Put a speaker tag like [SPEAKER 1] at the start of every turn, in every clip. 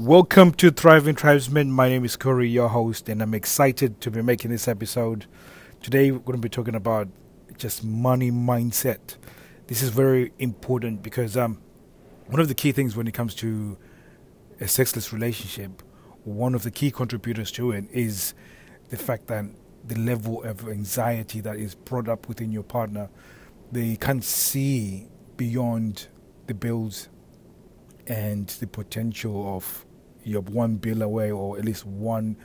[SPEAKER 1] Welcome to Thriving Tribesmen. My name is Corey, your host, and I'm excited to be making this episode. Today, we're going to be talking about just money mindset. This is very important because um, one of the key things when it comes to a sexless relationship, one of the key contributors to it is the fact that the level of anxiety that is brought up within your partner, they can't see beyond the bills and the potential of you're one bill away or at least one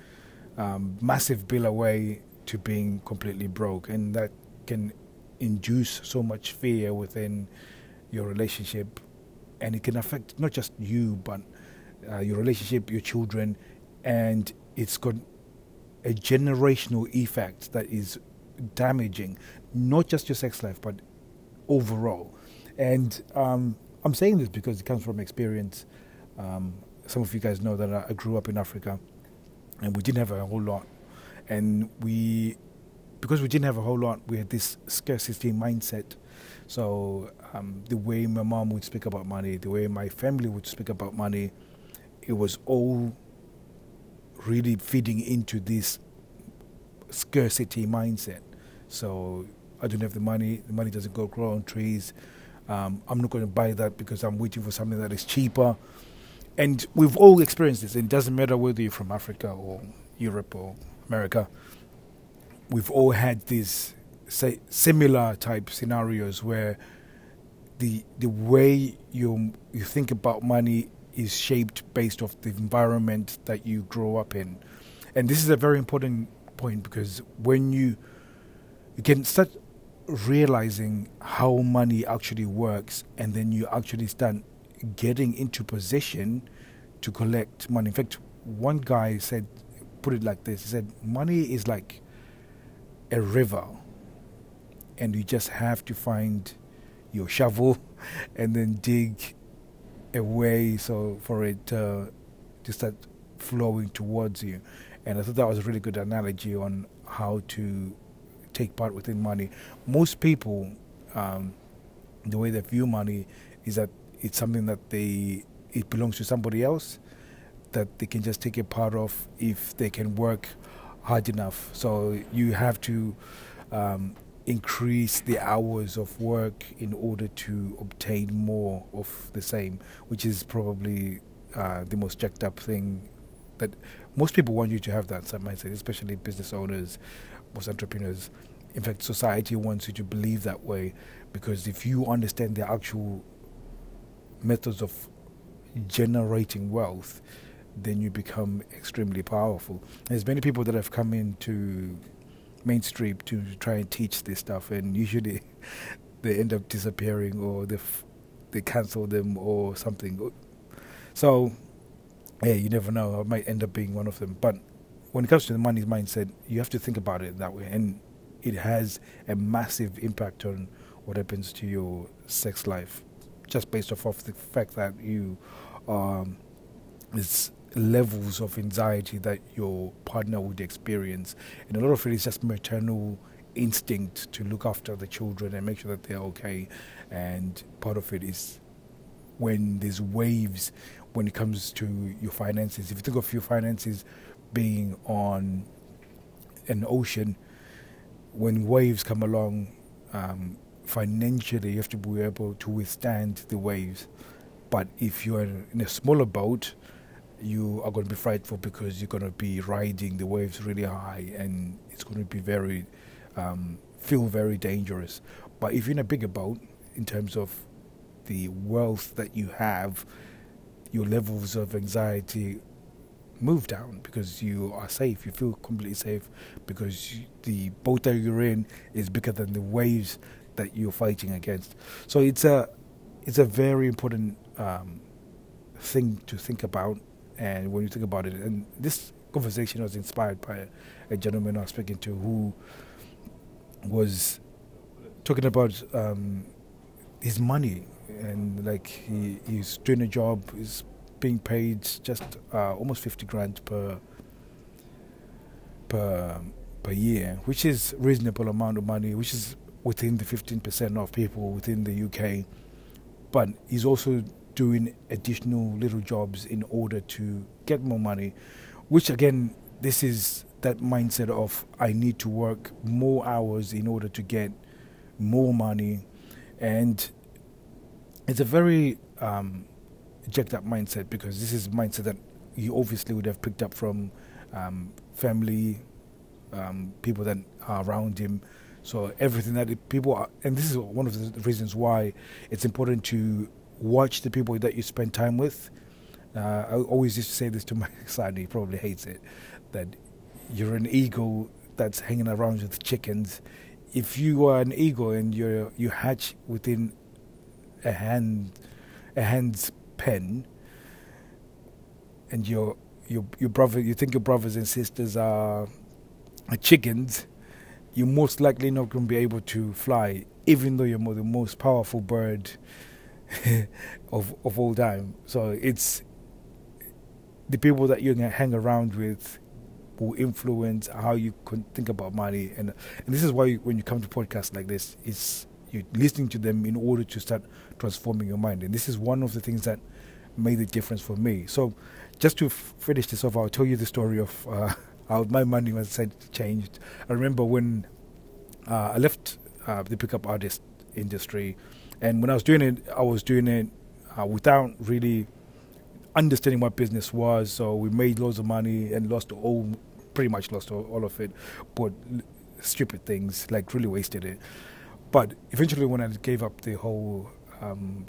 [SPEAKER 1] um, massive bill away to being completely broke. And that can induce so much fear within your relationship. And it can affect not just you, but uh, your relationship, your children, and it's got a generational effect that is damaging, not just your sex life, but overall. And um, I'm saying this because it comes from experience. Um, some of you guys know that I grew up in Africa, and we didn't have a whole lot, and we, because we didn't have a whole lot, we had this scarcity mindset. So um, the way my mom would speak about money, the way my family would speak about money, it was all really feeding into this scarcity mindset. So I don't have the money. The money doesn't go grow on trees. Um, I'm not going to buy that because I'm waiting for something that is cheaper. And we've all experienced this. It doesn't matter whether you're from Africa or Europe or America. We've all had these say similar type scenarios where the the way you you think about money is shaped based off the environment that you grow up in. And this is a very important point because when you you can start realizing how money actually works and then you actually start getting into position to collect money. In fact, one guy said put it like this. He said money is like a river and you just have to find your shovel and then dig a way so for it uh, to start flowing towards you. And I thought that was a really good analogy on how to take part within money. Most people, um, the way they view money is that it's something that they it belongs to somebody else that they can just take a part of if they can work hard enough. So you have to um, increase the hours of work in order to obtain more of the same, which is probably uh, the most jacked up thing that most people want you to have that same mindset, especially business owners, most entrepreneurs. In fact, society wants you to believe that way because if you understand the actual methods of generating wealth, then you become extremely powerful. There's many people that have come into mainstream to try and teach this stuff, and usually they end up disappearing or they f- they cancel them or something. So, yeah, you never know. I might end up being one of them. But when it comes to the money mindset, you have to think about it that way, and it has a massive impact on what happens to your sex life, just based off of the fact that you um, it's levels of anxiety that your partner would experience. And a lot of it is just maternal instinct to look after the children and make sure that they're okay. And part of it is when there's waves when it comes to your finances. If you think of your finances being on an ocean, when waves come along, um, financially you have to be able to withstand the waves. But if you're in a smaller boat, you are going to be frightful because you're going to be riding the waves really high and it's going to be very, um, feel very dangerous. But if you're in a bigger boat, in terms of the wealth that you have, your levels of anxiety move down because you are safe. You feel completely safe because the boat that you're in is bigger than the waves that you're fighting against. So it's a it's a very important um, thing to think about and when you think about it, and this conversation was inspired by a gentleman I was speaking to who was talking about um, his money and like he, he's doing a job, he's being paid just uh, almost 50 grand per per per year, which is a reasonable amount of money, which is within the 15% of people within the UK. But he's also doing additional little jobs in order to get more money, which again, this is that mindset of I need to work more hours in order to get more money, and it's a very um, jacked up mindset because this is mindset that you obviously would have picked up from um, family, um, people that are around him. So everything that people are, and this is one of the reasons why it's important to watch the people that you spend time with. Uh, I always used to say this to my son. He probably hates it. That you're an eagle that's hanging around with chickens. If you are an eagle and you you hatch within a hand a hand's pen, and your your your brother you think your brothers and sisters are, are chickens, you're most likely not going to be able to fly, even though you're the most powerful bird of of all time. So it's the people that you hang around with will influence how you can think about money, and and this is why when you come to podcasts like this, it's you're listening to them in order to start transforming your mind, and this is one of the things that made the difference for me. So, just to finish this off, I'll tell you the story of uh, how my money was changed. I remember when uh, I left uh, the pickup artist industry, and when I was doing it, I was doing it uh, without really understanding what business was. So we made loads of money and lost all, pretty much lost all, all of it, but stupid things like really wasted it. But eventually, when I gave up the whole um,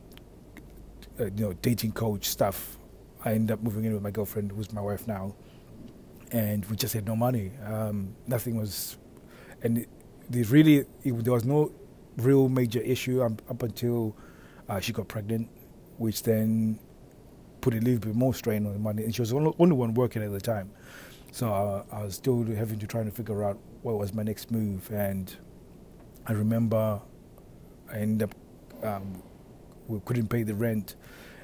[SPEAKER 1] uh, you know dating coach stuff, I ended up moving in with my girlfriend, who's my wife now, and we just had no money. Um, nothing was, and the really it, there was no real major issue up, up until uh, she got pregnant, which then put a little bit more strain on the money. And she was the only one working at the time, so uh, I was still having to try to figure out what was my next move. And I remember I ended up um, we couldn't pay the rent,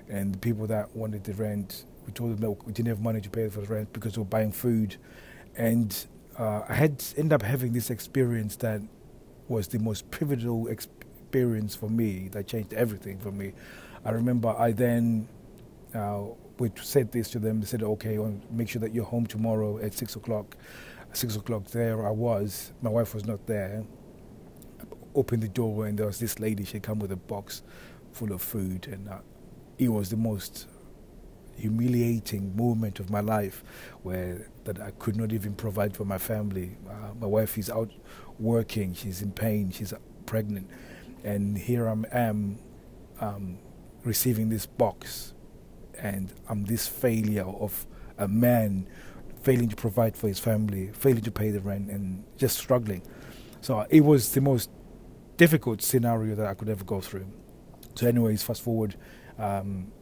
[SPEAKER 1] and the people that wanted the rent, we told them that we didn't have money to pay for the rent because we were buying food, and uh, I had ended up having this experience that was the most pivotal experience for me that changed everything for me. I remember I then uh, we said this to them. They said, "Okay, make sure that you're home tomorrow at six o'clock." six o'clock, there I was. My wife was not there. I opened the door and there was this lady. She come with a box full of food, and uh, it was the most humiliating moment of my life where that I could not even provide for my family. Uh, my wife is out working, she's in pain, she's pregnant, and here I am um, receiving this box, and I'm this failure of a man failing to provide for his family, failing to pay the rent, and just struggling. So it was the most difficult scenario that I could ever go through. So, anyways, fast forward, um,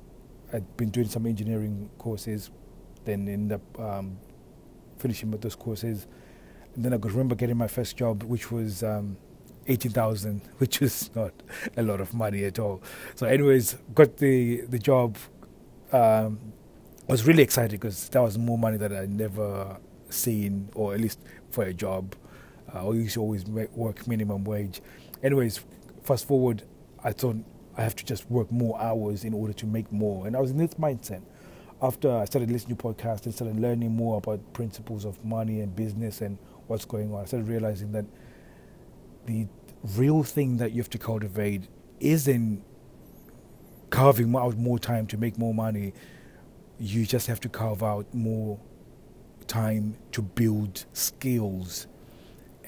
[SPEAKER 1] I'd been doing some engineering courses, then ended up um, finishing with those courses. And then I could remember getting my first job, which was um, 18,000, which was not a lot of money at all. So, anyways, got the, the job. Um, I was really excited because that was more money that I'd never seen, or at least for a job. Uh, I used to always work minimum wage. Anyways, fast forward, I thought I have to just work more hours in order to make more. And I was in this mindset. After I started listening to podcasts and started learning more about principles of money and business and what's going on, I started realizing that the real thing that you have to cultivate isn't carving out more time to make more money. You just have to carve out more time to build skills.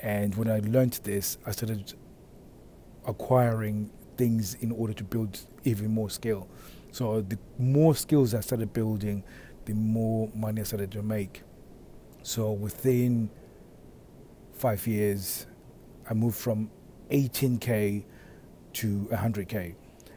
[SPEAKER 1] And when I learned this, I started acquiring things in order to build even more skill. So the more skills I started building, the more money I started to make. So within five years, I moved from 18k to 100k,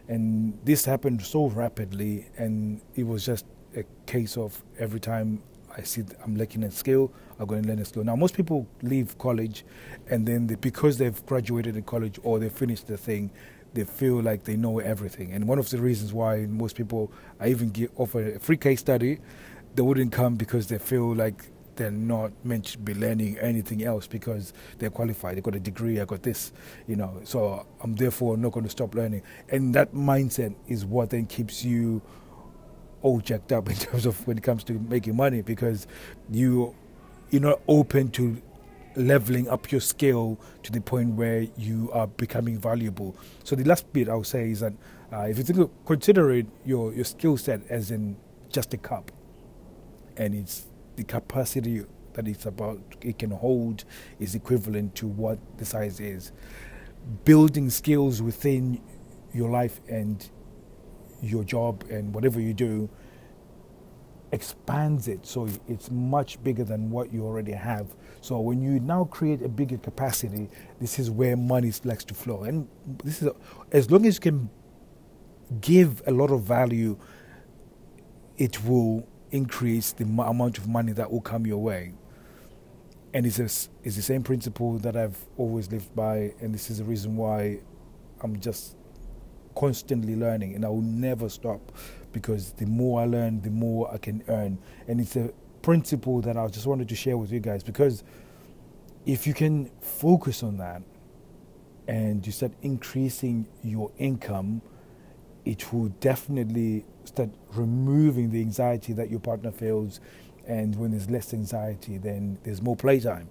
[SPEAKER 1] and this happened so rapidly, and it was just a case of every time I see I'm lacking a skill, I'm going to learn a skill. Now, most people leave college, and then they, because they've graduated in college or they finished the thing, they feel like they know everything. And one of the reasons why most people, I even give, offer a free case study, they wouldn't come because they feel like they're not meant to be learning anything else because they're qualified. They got a degree. I got this, you know. So I'm therefore not going to stop learning. And that mindset is what then keeps you all jacked up in terms of when it comes to making money because you you're not open to leveling up your skill to the point where you are becoming valuable. So the last bit I'll say is that uh, if you think consider it your your skill set as in just a cup, and it's the capacity that it's about it can hold is equivalent to what the size is. Building skills within your life and your job and whatever you do expands it so it's much bigger than what you already have. So when you now create a bigger capacity, this is where money likes to flow. And this is a, as long as you can give a lot of value, it will increase the amount of money that will come your way. And it's, a, it's the same principle that I've always lived by, and this is the reason why I'm just constantly learning, and I will never stop because the more I learn, the more I can earn. And it's a principle that I just wanted to share with you guys because if you can focus on that and you start increasing your income, it will definitely start removing the anxiety that your partner feels. And when there's less anxiety, then there's more playtime.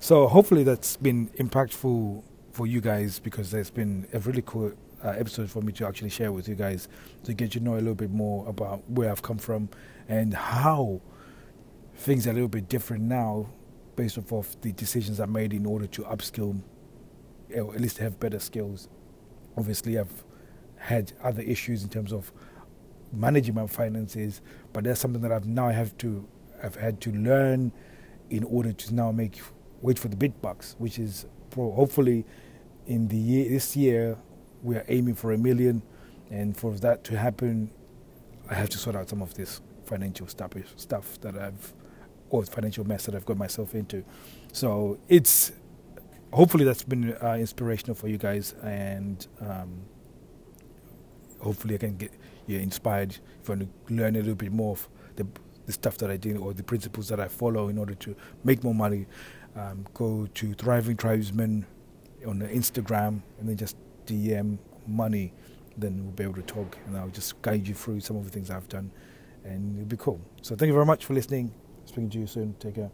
[SPEAKER 1] So hopefully that's been impactful for you guys because there's been a really cool uh, episode for me to actually share with you guys to get you know a little bit more about where I've come from and how things are a little bit different now based off of the decisions I made in order to upskill or at least have better skills. Obviously, I've had other issues in terms of managing my finances, but that's something that I've now have to I've had to learn in order to now make wait for the big bucks, which is pro, hopefully in the year this year we are aiming for a million, and for that to happen, I have to sort out some of this financial stuff stuff that I've or financial mess that I've got myself into. So it's hopefully that's been uh, inspirational for you guys and. Um, hopefully I can get you inspired if you want to learn a little bit more of the, the stuff that I do or the principles that I follow in order to make more money. Um, go to Thriving Tribesmen on Instagram and then just DM money. Then we'll be able to talk and I'll just guide you through some of the things I've done and it'll be cool. So thank you very much for listening. Speaking to you soon. Take care.